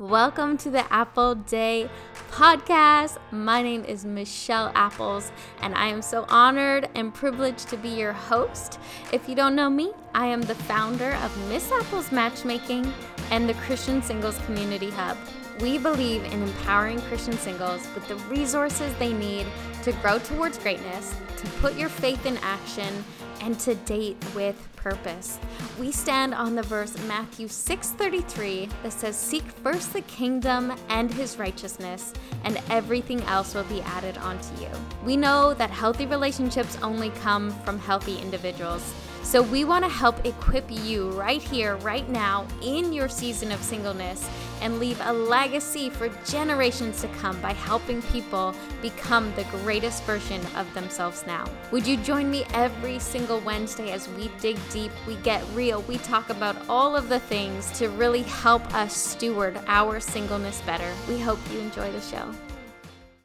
Welcome to the Apple Day podcast. My name is Michelle Apples, and I am so honored and privileged to be your host. If you don't know me, I am the founder of Miss Apples Matchmaking and the Christian Singles Community Hub. We believe in empowering Christian singles with the resources they need to grow towards greatness, to put your faith in action, and to date with purpose. We stand on the verse Matthew 6:33 that says seek first the kingdom and his righteousness and everything else will be added onto you. We know that healthy relationships only come from healthy individuals. So we want to help equip you right here, right now, in your season of singleness and leave a legacy for generations to come by helping people become the greatest version of themselves now. Would you join me every single Wednesday as we dig deep, we get real, we talk about all of the things to really help us steward our singleness better? We hope you enjoy the show.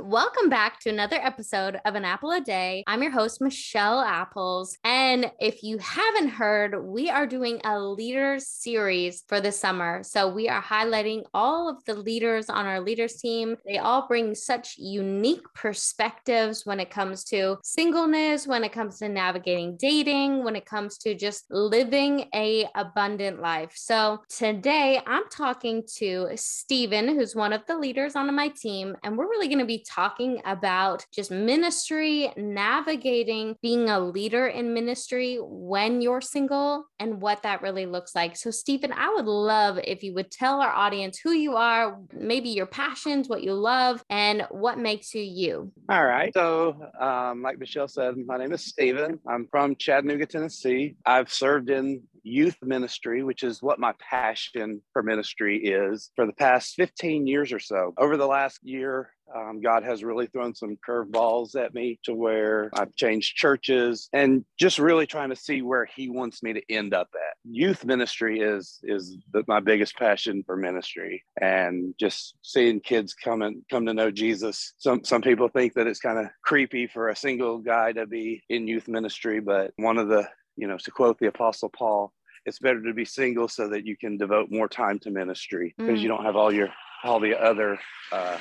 Welcome back to another episode of An Apple a Day. I'm your host, Michelle Apples. And if you haven't heard, we are doing a leaders series for the summer. So we are highlighting all of the leaders on our leaders team. They all bring such unique perspectives when it comes to singleness, when it comes to navigating dating, when it comes to just living a abundant life. So today I'm talking to Stephen, who's one of the leaders on my team, and we're really going to be talking about just ministry, navigating being a leader in ministry when you're single and what that really looks like. So, Stephen, I would love if you would tell our audience who you are, maybe your passions, what you love, and what makes you you. All right. So, um, like Michelle said, my name is Stephen. I'm from Chattanooga, Tennessee. I've served in youth ministry, which is what my passion for ministry is, for the past 15 years or so. Over the last year, um, God has really thrown some curveballs at me to where I've changed churches and just really trying to see where He wants me to end up at. Youth ministry is is the, my biggest passion for ministry, and just seeing kids come and come to know Jesus. Some some people think that it's kind of creepy for a single guy to be in youth ministry, but one of the you know to quote the Apostle Paul, it's better to be single so that you can devote more time to ministry because mm. you don't have all your all the other uh,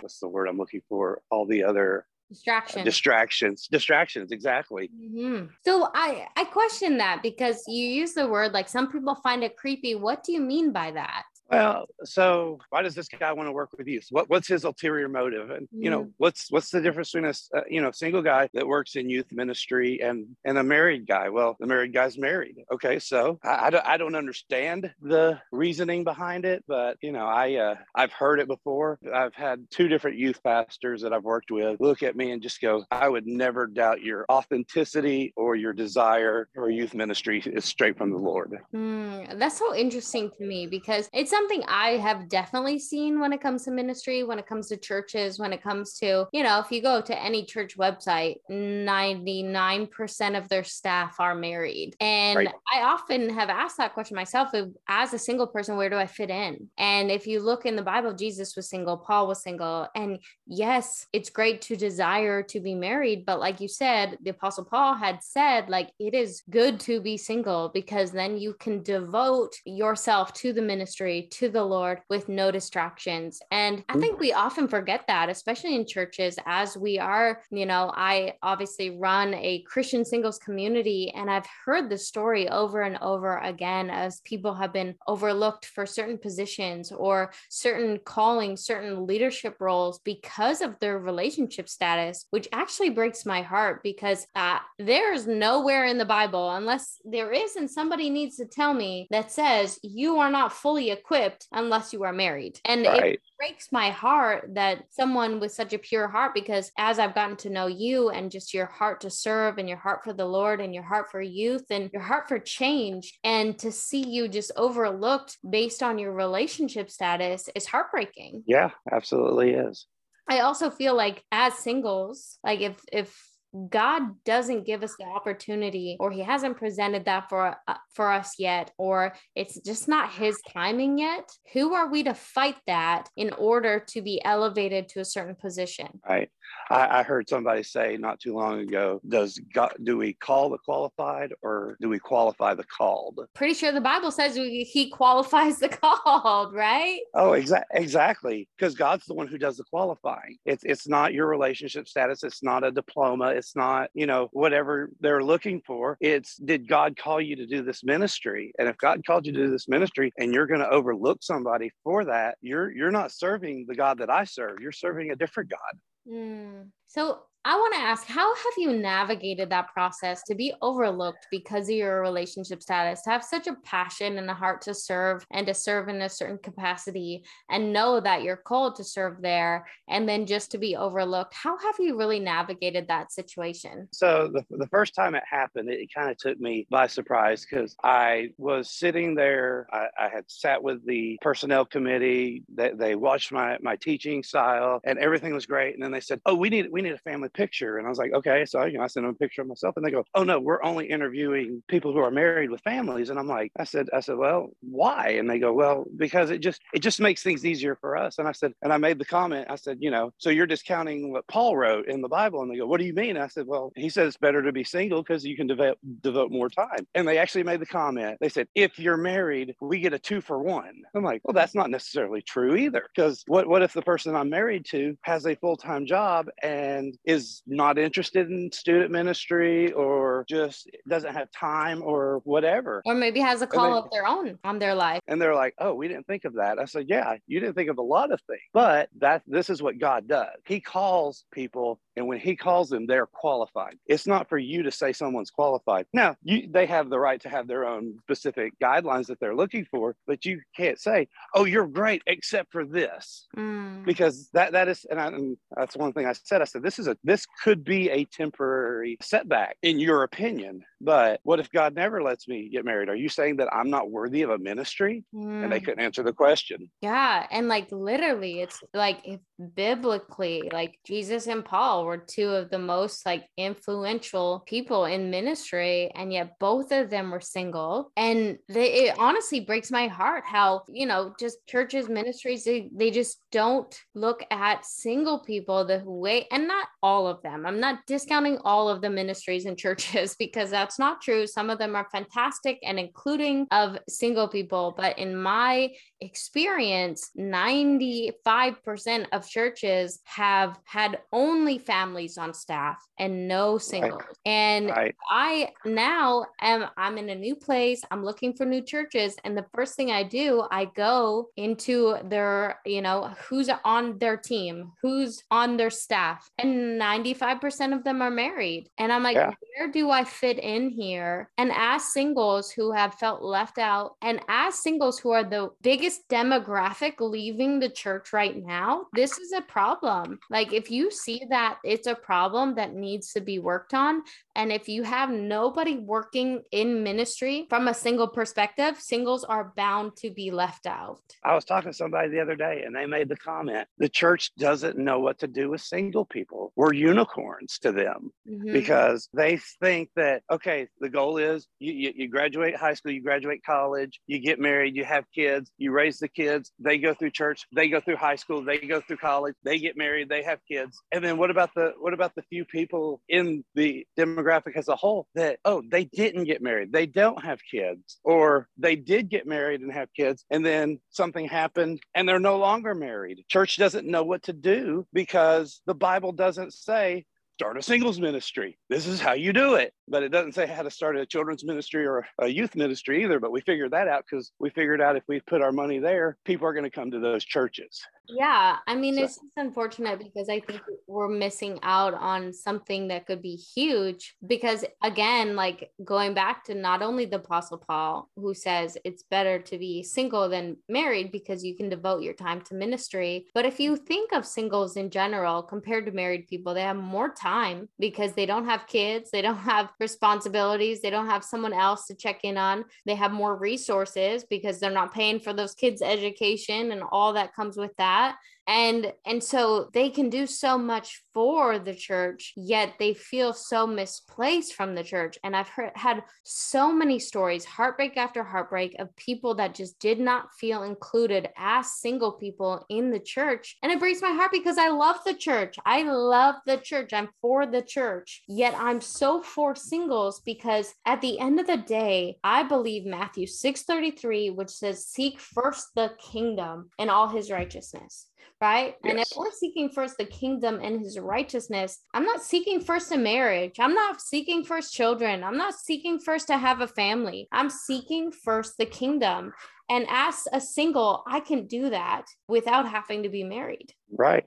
what's the word I'm looking for? All the other distractions uh, distractions distractions exactly mm-hmm. so i i question that because you use the word like some people find it creepy what do you mean by that well, so why does this guy want to work with you? What, what's his ulterior motive? And you know, what's what's the difference between a uh, you know single guy that works in youth ministry and and a married guy? Well, the married guy's married. Okay, so I, I, don't, I don't understand the reasoning behind it, but you know, I uh, I've heard it before. I've had two different youth pastors that I've worked with look at me and just go, I would never doubt your authenticity or your desire for youth ministry is straight from the Lord. Mm, that's so interesting to me because it's something I have definitely seen when it comes to ministry, when it comes to churches, when it comes to, you know, if you go to any church website, 99% of their staff are married. And right. I often have asked that question myself as a single person, where do I fit in? And if you look in the Bible, Jesus was single, Paul was single. And yes, it's great to desire to be married. But like you said, the Apostle Paul had said, like, it is good to be single because then you can devote yourself to the ministry, to the Lord with no distractions. And I think we often forget that, especially in churches, as we are, you know, I obviously run a Christian singles community, and I've heard the story over and over again as people have been overlooked for certain positions or certain callings, certain leadership roles because of their relationship status, which actually breaks my heart because uh, there's nowhere in the Bible, unless there is, and somebody needs to tell me that says you are not fully equipped equipped unless you are married. And right. it breaks my heart that someone with such a pure heart, because as I've gotten to know you and just your heart to serve and your heart for the Lord and your heart for youth and your heart for change, and to see you just overlooked based on your relationship status is heartbreaking. Yeah, absolutely is. I also feel like as singles, like if if God doesn't give us the opportunity or he hasn't presented that for uh, for us yet or it's just not his timing yet, who are we to fight that in order to be elevated to a certain position? Right. I, I heard somebody say not too long ago, does God, do we call the qualified or do we qualify the called? Pretty sure the Bible says we, he qualifies the called, right? Oh, exa- exactly. Because God's the one who does the qualifying. It's it's not your relationship status. It's not a diploma. It's not, you know, whatever they're looking for. It's did God call you to do this ministry? And if God called you to do this ministry and you're going to overlook somebody for that, you're you're not serving the God that I serve. You're serving a different God. Mm. So I want to ask, how have you navigated that process to be overlooked because of your relationship status, to have such a passion and a heart to serve and to serve in a certain capacity and know that you're called to serve there and then just to be overlooked? How have you really navigated that situation? So, the, the first time it happened, it, kind of took me by surprise because I was sitting there. I, I, had sat with the personnel committee, they, they watched my, my teaching style, and everything was great. And then they said, Oh, we need, we need a family picture. And I was like, okay. So, you know, I sent them a picture of myself and they go, oh no, we're only interviewing people who are married with families. And I'm like, I said, I said, well, why? And they go, well, because it just, it just makes things easier for us. And I said, and I made the comment, I said, you know, so you're discounting what Paul wrote in the Bible. And they go, what do you mean? I said, well, he says it's better to be single because you can devote, devote more time. And they actually made the comment. They said, if you're married, we get a two for one. I'm like, well, that's not necessarily true either. Because what, what if the person I'm married to has a full time job and is is not interested in student ministry or just doesn't have time or whatever. Or maybe has a call of their own on their life. And they're like, oh, we didn't think of that. I said, yeah, you didn't think of a lot of things, but that this is what God does. He calls people and when he calls them, they're qualified. It's not for you to say someone's qualified. Now, you, they have the right to have their own specific guidelines that they're looking for, but you can't say, "Oh, you're great," except for this, mm. because that that is, and, I, and, that's one thing I said. I said, "This is a this could be a temporary setback in your opinion, but what if God never lets me get married? Are you saying that I'm not worthy of a ministry?" Mm. And they mm. couldn't answer the question. Yeah, and like literally, it's like if biblically, like Jesus and Paul were two of the most like influential people in ministry and yet both of them were single and they, it honestly breaks my heart how you know just churches ministries they, they just don't look at single people the way and not all of them i'm not discounting all of the ministries and churches because that's not true. Some of them are fantastic and including of single people but in my experience 95% of churches have had only families on staff and no singles. Right. And right. I now am I'm in a new place. I'm looking for new churches and the first thing I do, I go into their, you know, who's on their team, who's on their staff. And 95% of them are married. And I'm like, yeah. where do I fit in here? And as singles who have felt left out and as singles who are the biggest demographic leaving the church right now, this is a problem. Like if you see that it's a problem that needs to be worked on. And if you have nobody working in ministry from a single perspective, singles are bound to be left out. I was talking to somebody the other day and they made the comment the church doesn't know what to do with single people. We're unicorns to them mm-hmm. because they think that, okay, the goal is you, you, you graduate high school, you graduate college, you get married, you have kids, you raise the kids, they go through church, they go through high school, they go through college, they get married, they have kids. And then what about the what about the few people in the demographic as a whole that oh they didn't get married. They don't have kids. Or they did get married and have kids and then something happened and they're no longer married. Church doesn't know what to do because the bible doesn't say start a singles ministry. This is how you do it. But it doesn't say how to start a children's ministry or a youth ministry either. But we figured that out because we figured out if we put our money there, people are going to come to those churches. Yeah, I mean, so. it's just unfortunate because I think we're missing out on something that could be huge. Because again, like going back to not only the Apostle Paul, who says it's better to be single than married because you can devote your time to ministry. But if you think of singles in general compared to married people, they have more time because they don't have kids, they don't have responsibilities, they don't have someone else to check in on, they have more resources because they're not paying for those kids' education and all that comes with that that and and so they can do so much for the church yet they feel so misplaced from the church. And i've heard had so many stories heartbreak after heartbreak of people that just did not feel included as single people in the church. And it breaks my heart because i love the church. I love the church. I'm for the church. Yet i'm so for singles because at the end of the day i believe matthew 633 which says seek first the kingdom and all his righteousness right? Yes. And if we're seeking first the kingdom and his righteousness, I'm not seeking first a marriage. I'm not seeking first children. I'm not seeking first to have a family. I'm seeking first the kingdom. And as a single, I can do that without having to be married. Right.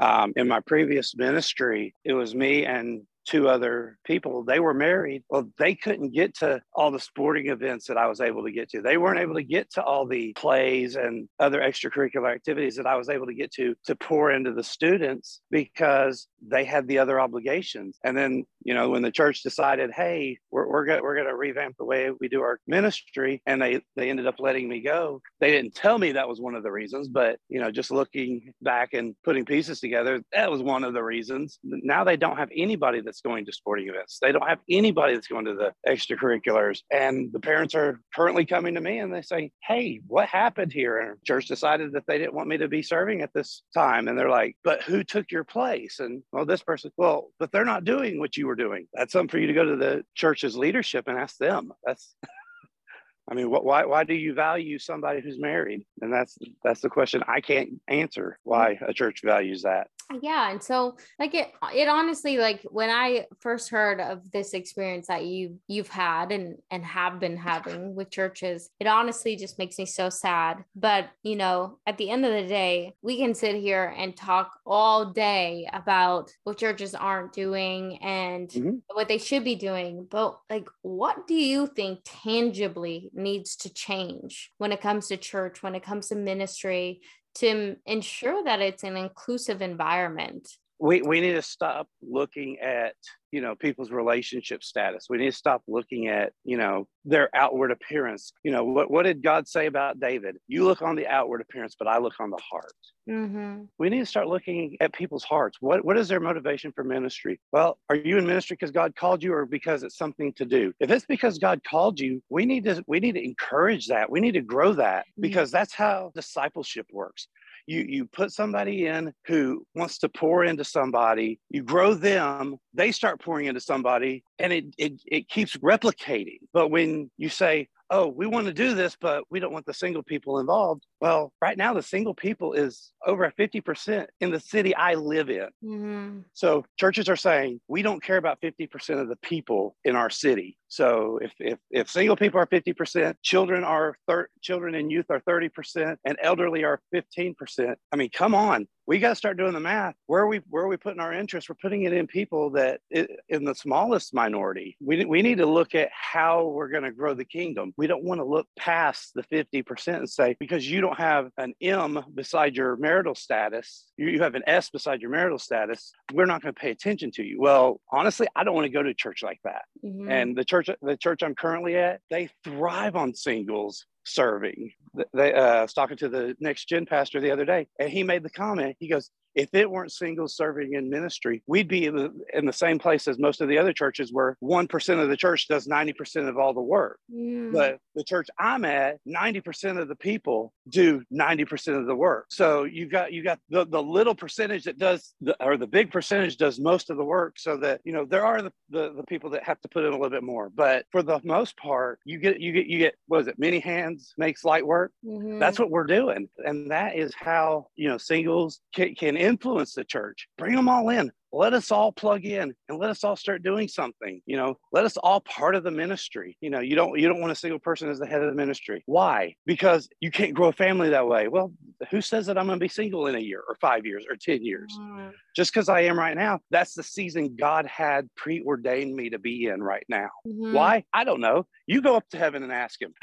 Um, in my previous ministry, it was me and two other people. They were married well they couldn't get to all the sporting events that i was able to get to. They weren't able to get to all the plays and other extracurricular activities that i was able to get to to pour into the students because they had the other obligations. And then you know when the church decided hey we're, we're going we're to revamp the way we do our ministry and they they ended up letting me go they didn't tell me that was one of the reasons but you know just looking back and putting pieces together that was one of the reasons. Now they don't have anybody that's going to sporting events they don't have anybody that's going to the extracurriculars and the parents are currently coming to me and they say hey what happened here and church decided that they didn't want me to be serving at this time and they're like but who took your place and well this person well but they're not doing what you were doing. That's something for you to go to the church's leadership and ask them. That's I mean, what, why why do you value somebody who's married? And that's that's the question I can't answer. Why a church values that? Yeah and so like it it honestly like when i first heard of this experience that you you've had and and have been having with churches it honestly just makes me so sad but you know at the end of the day we can sit here and talk all day about what churches aren't doing and mm-hmm. what they should be doing but like what do you think tangibly needs to change when it comes to church when it comes to ministry to ensure that it's an inclusive environment we, we need to stop looking at you know people's relationship status. We need to stop looking at you know their outward appearance. You know what, what did god say about david? You look on the outward appearance but i look on the heart. Mm-hmm. we need to start looking at people's hearts. What, what is their motivation for ministry? Well are you in ministry because god called you or because it's something to do? If it's because god called you we need to we need to encourage that. We need to grow that mm-hmm. because that's how discipleship works you you put somebody in who wants to pour into somebody you grow them they start pouring into somebody and it it, it keeps replicating. But when you say oh, we want to do this, but we don't want the single people involved. Well, right now, the single people is over 50% in the city I live in. Mm-hmm. So churches are saying, we don't care about 50% of the people in our city. So if, if, if single people are 50%, children are thir- children and youth are 30%, and elderly are 15%. I mean, come on we got to start doing the math. Where are we where are we putting our interest? We're putting it in people that in the smallest minority. We we need to look at how we're going to grow the kingdom. We don't want to look past the 50% and say because you don't have an M beside your marital status, you, you have an S beside your marital status, we're not going to pay attention to you. Well, honestly, I don't want to go to church like that. Mm-hmm. And the church the church I'm currently at, they thrive on singles serving. They, uh, I was talking to the next gen pastor the other day, and he made the comment. He goes, if it weren't singles serving in ministry, we'd be in the, in the same place as most of the other churches where 1% of the church does 90% of all the work. Mm. But the church I'm at, 90% of the people do 90% of the work. So you've got you got the, the little percentage that does the, or the big percentage does most of the work so that you know there are the, the, the people that have to put in a little bit more. But for the most part, you get you get you get what is it, many hands makes light work. Mm-hmm. That's what we're doing. And that is how you know singles can, can influence the church. Bring them all in let us all plug in and let us all start doing something you know? Let us all part of the ministry. You know you don't you don't want a single person as the head of the ministry. Why? Because you can't grow a family that way. Well who says that i'm going to be single in a year or five years or 10 years? Mm. just because i am right now that's the season god had preordained me to be in right now. Mm-hmm. why? I don't know. You go up to heaven and ask him.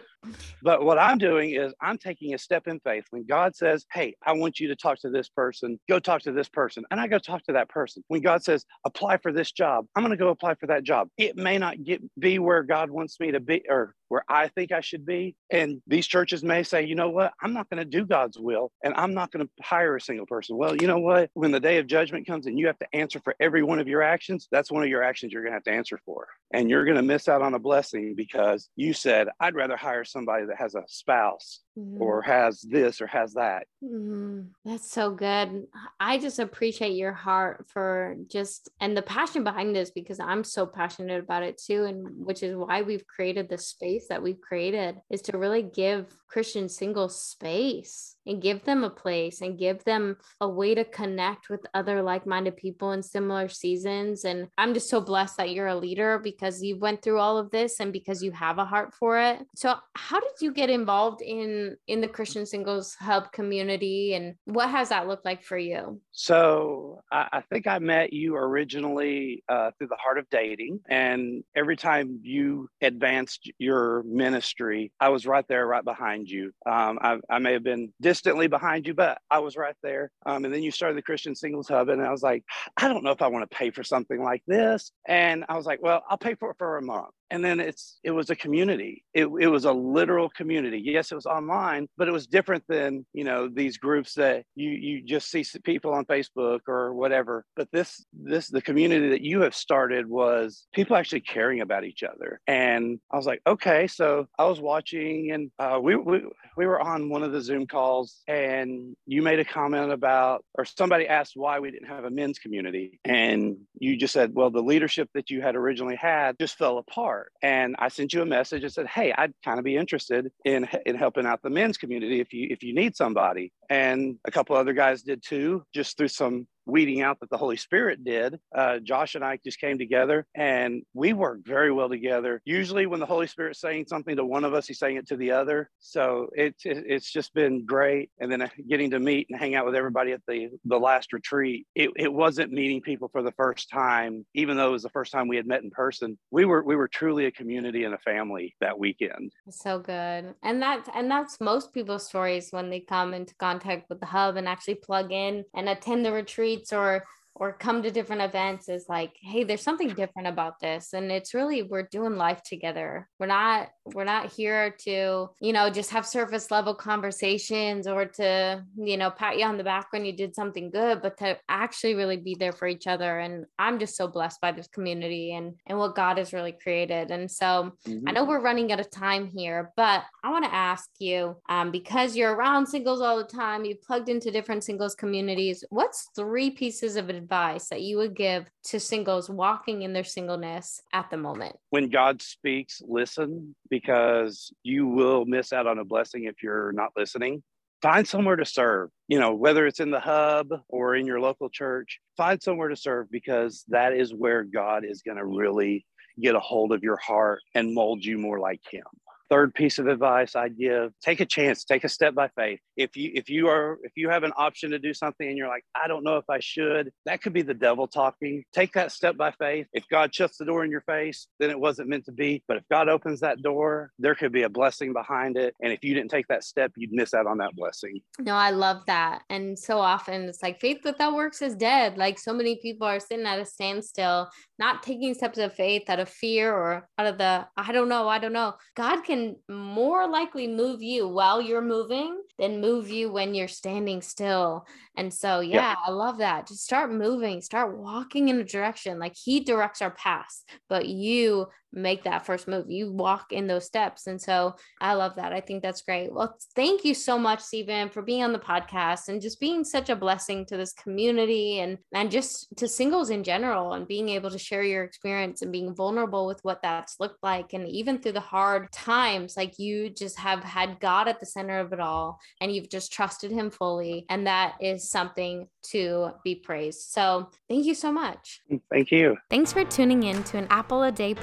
But what i'm doing is i'm taking a step in faith. When god says hey i want you to talk to this person. Go talk to this person and I go talk to that person. When God says, apply for this job, I'm going to go apply for that job. It may not get be where God wants me to be or where I think I should be. And these churches may say, you know what, I'm not going to do God's will and I'm not going to hire a single person. Well, you know what? When the day of judgment comes and you have to answer for every one of your actions, that's one of your actions you're going to have to answer for. And you're going to miss out on a blessing because you said, I'd rather hire somebody that has a spouse mm-hmm. or has this or has that. Mm-hmm. That's so good. I just appreciate your heart for just and the passion behind this because I'm so passionate about it too. And which is why we've created this space that we've created is to really give Christian singles space and give them a place and give them a way to connect with other like-minded people in similar seasons. And i'm just so blessed that you're a leader because you went through all of this and because you have a heart for it. So how did you get involved in in the christian singles hub community and what has that looked like for you so i, I think i met you originally uh, through the heart of dating and every time you advanced your ministry i was right there right behind you um, I, I may have been distantly behind you, but I was right there. Um, and then you started the Christian Singles Hub, and I was like, I don't know if I want to pay for something like this. And I was like, well, I'll pay for it for a month and then it's it was a community. It, it was a literal community. Yes it was online but it was different than you know these groups that you you just see people on facebook or whatever. But this this the community that you have started was people actually caring about each other. And i was like okay. So i was watching and uh, we, we we were on one of the zoom calls and you made a comment about or somebody asked why we didn't have a men's community. And you just said well the leadership that you had originally had just fell apart And I sent you a message and said, "Hey, I'd kind of be interested in in helping out the men's community if you if you need somebody." And a couple other guys did too, just through some weeding out that the Holy Spirit did. Uh, Josh and I just came together and we work very well together. Usually, when the Holy Spirit's saying something to one of us, he's saying it to the other. So it, it it's just been great. And then uh, getting to meet and hang out with everybody at the the last retreat, it, it wasn't meeting people for the first time, even though it was the first time we had met in person. We were we were truly a community and a family that weekend. So good, and that and that's most people's stories when they come into contact with the hub and actually plug in and attend the retreat or or come to different events is like hey there's something different about this. And it's really we're doing life together. We're not we're not here to you know just have surface level conversations or to you know pat you on the back when you did something good but to actually really be there for each other. And i'm just so blessed by this community and and what god has really created. And so mm-hmm. i know we're running out of time here but i want to ask you um, because you're around singles all the time you've plugged into different singles communities what's three pieces of advice that you would give to singles walking in their singleness at the moment when god speaks listen because you will miss out on a blessing if you're not listening. Find somewhere to serve, you know, whether it's in the hub or in your local church, find somewhere to serve because that is where God is going to really get a hold of your heart and mold you more like Him third piece of advice I'd give take a chance, take a step by faith. If you if you are if you have an option to do something and you're like, I don't know if I should, that could be the devil talking. Take that step by faith. If God shuts the door in your face, then it wasn't meant to be. But if God opens that door, there could be a blessing behind it. And if you didn't take that step, you'd miss out on that blessing. No, I love that. And so often it's like faith without works is dead. Like so many people are sitting at a standstill, not taking steps of faith out of fear or out of the I don't know, I don't know. God can can more likely move you while you're moving than move you when you're standing still. And so, yeah, yeah, I love that. Just start moving, start walking in a direction. Like he directs our paths, but you make that first move. You walk in those steps. And so I love that. I think that's great. Well, thank you so much, Stephen, for being on the podcast and just being such a blessing to this community and, and just to singles in general and being able to share your experience and being vulnerable with what that's looked like. And even through the hard times, like you just have had God at the center of it all and you've just trusted him fully. And that is something to be praised. So thank you so much. Thank you. Thanks for tuning in to an Apple a Day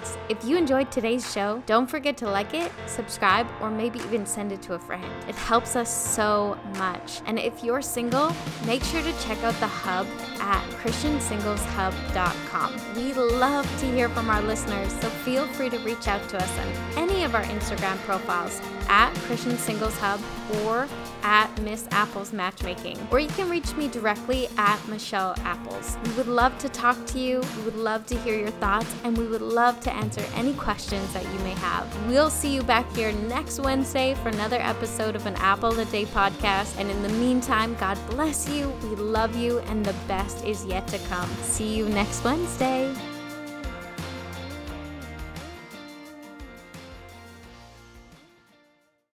podcast. If you enjoyed today's show, don't forget to like it, subscribe, or maybe even send it to a friend. It helps us so much. And if you're single, make sure to check out the hub at ChristianSinglesHub.com. We love to hear from our listeners, so feel free to reach out to us on any of our Instagram profiles at Christian Singles Hub or at Miss Apples Matchmaking, or you can reach me directly at Michelle Apples. We would love to talk to you. We would love to hear your thoughts, and we would love to to answer any questions that you may have. We'll see you back here next Wednesday for another episode of an Apple a Day podcast. And in the meantime, God bless you. We love you, and the best is yet to come. See you next Wednesday.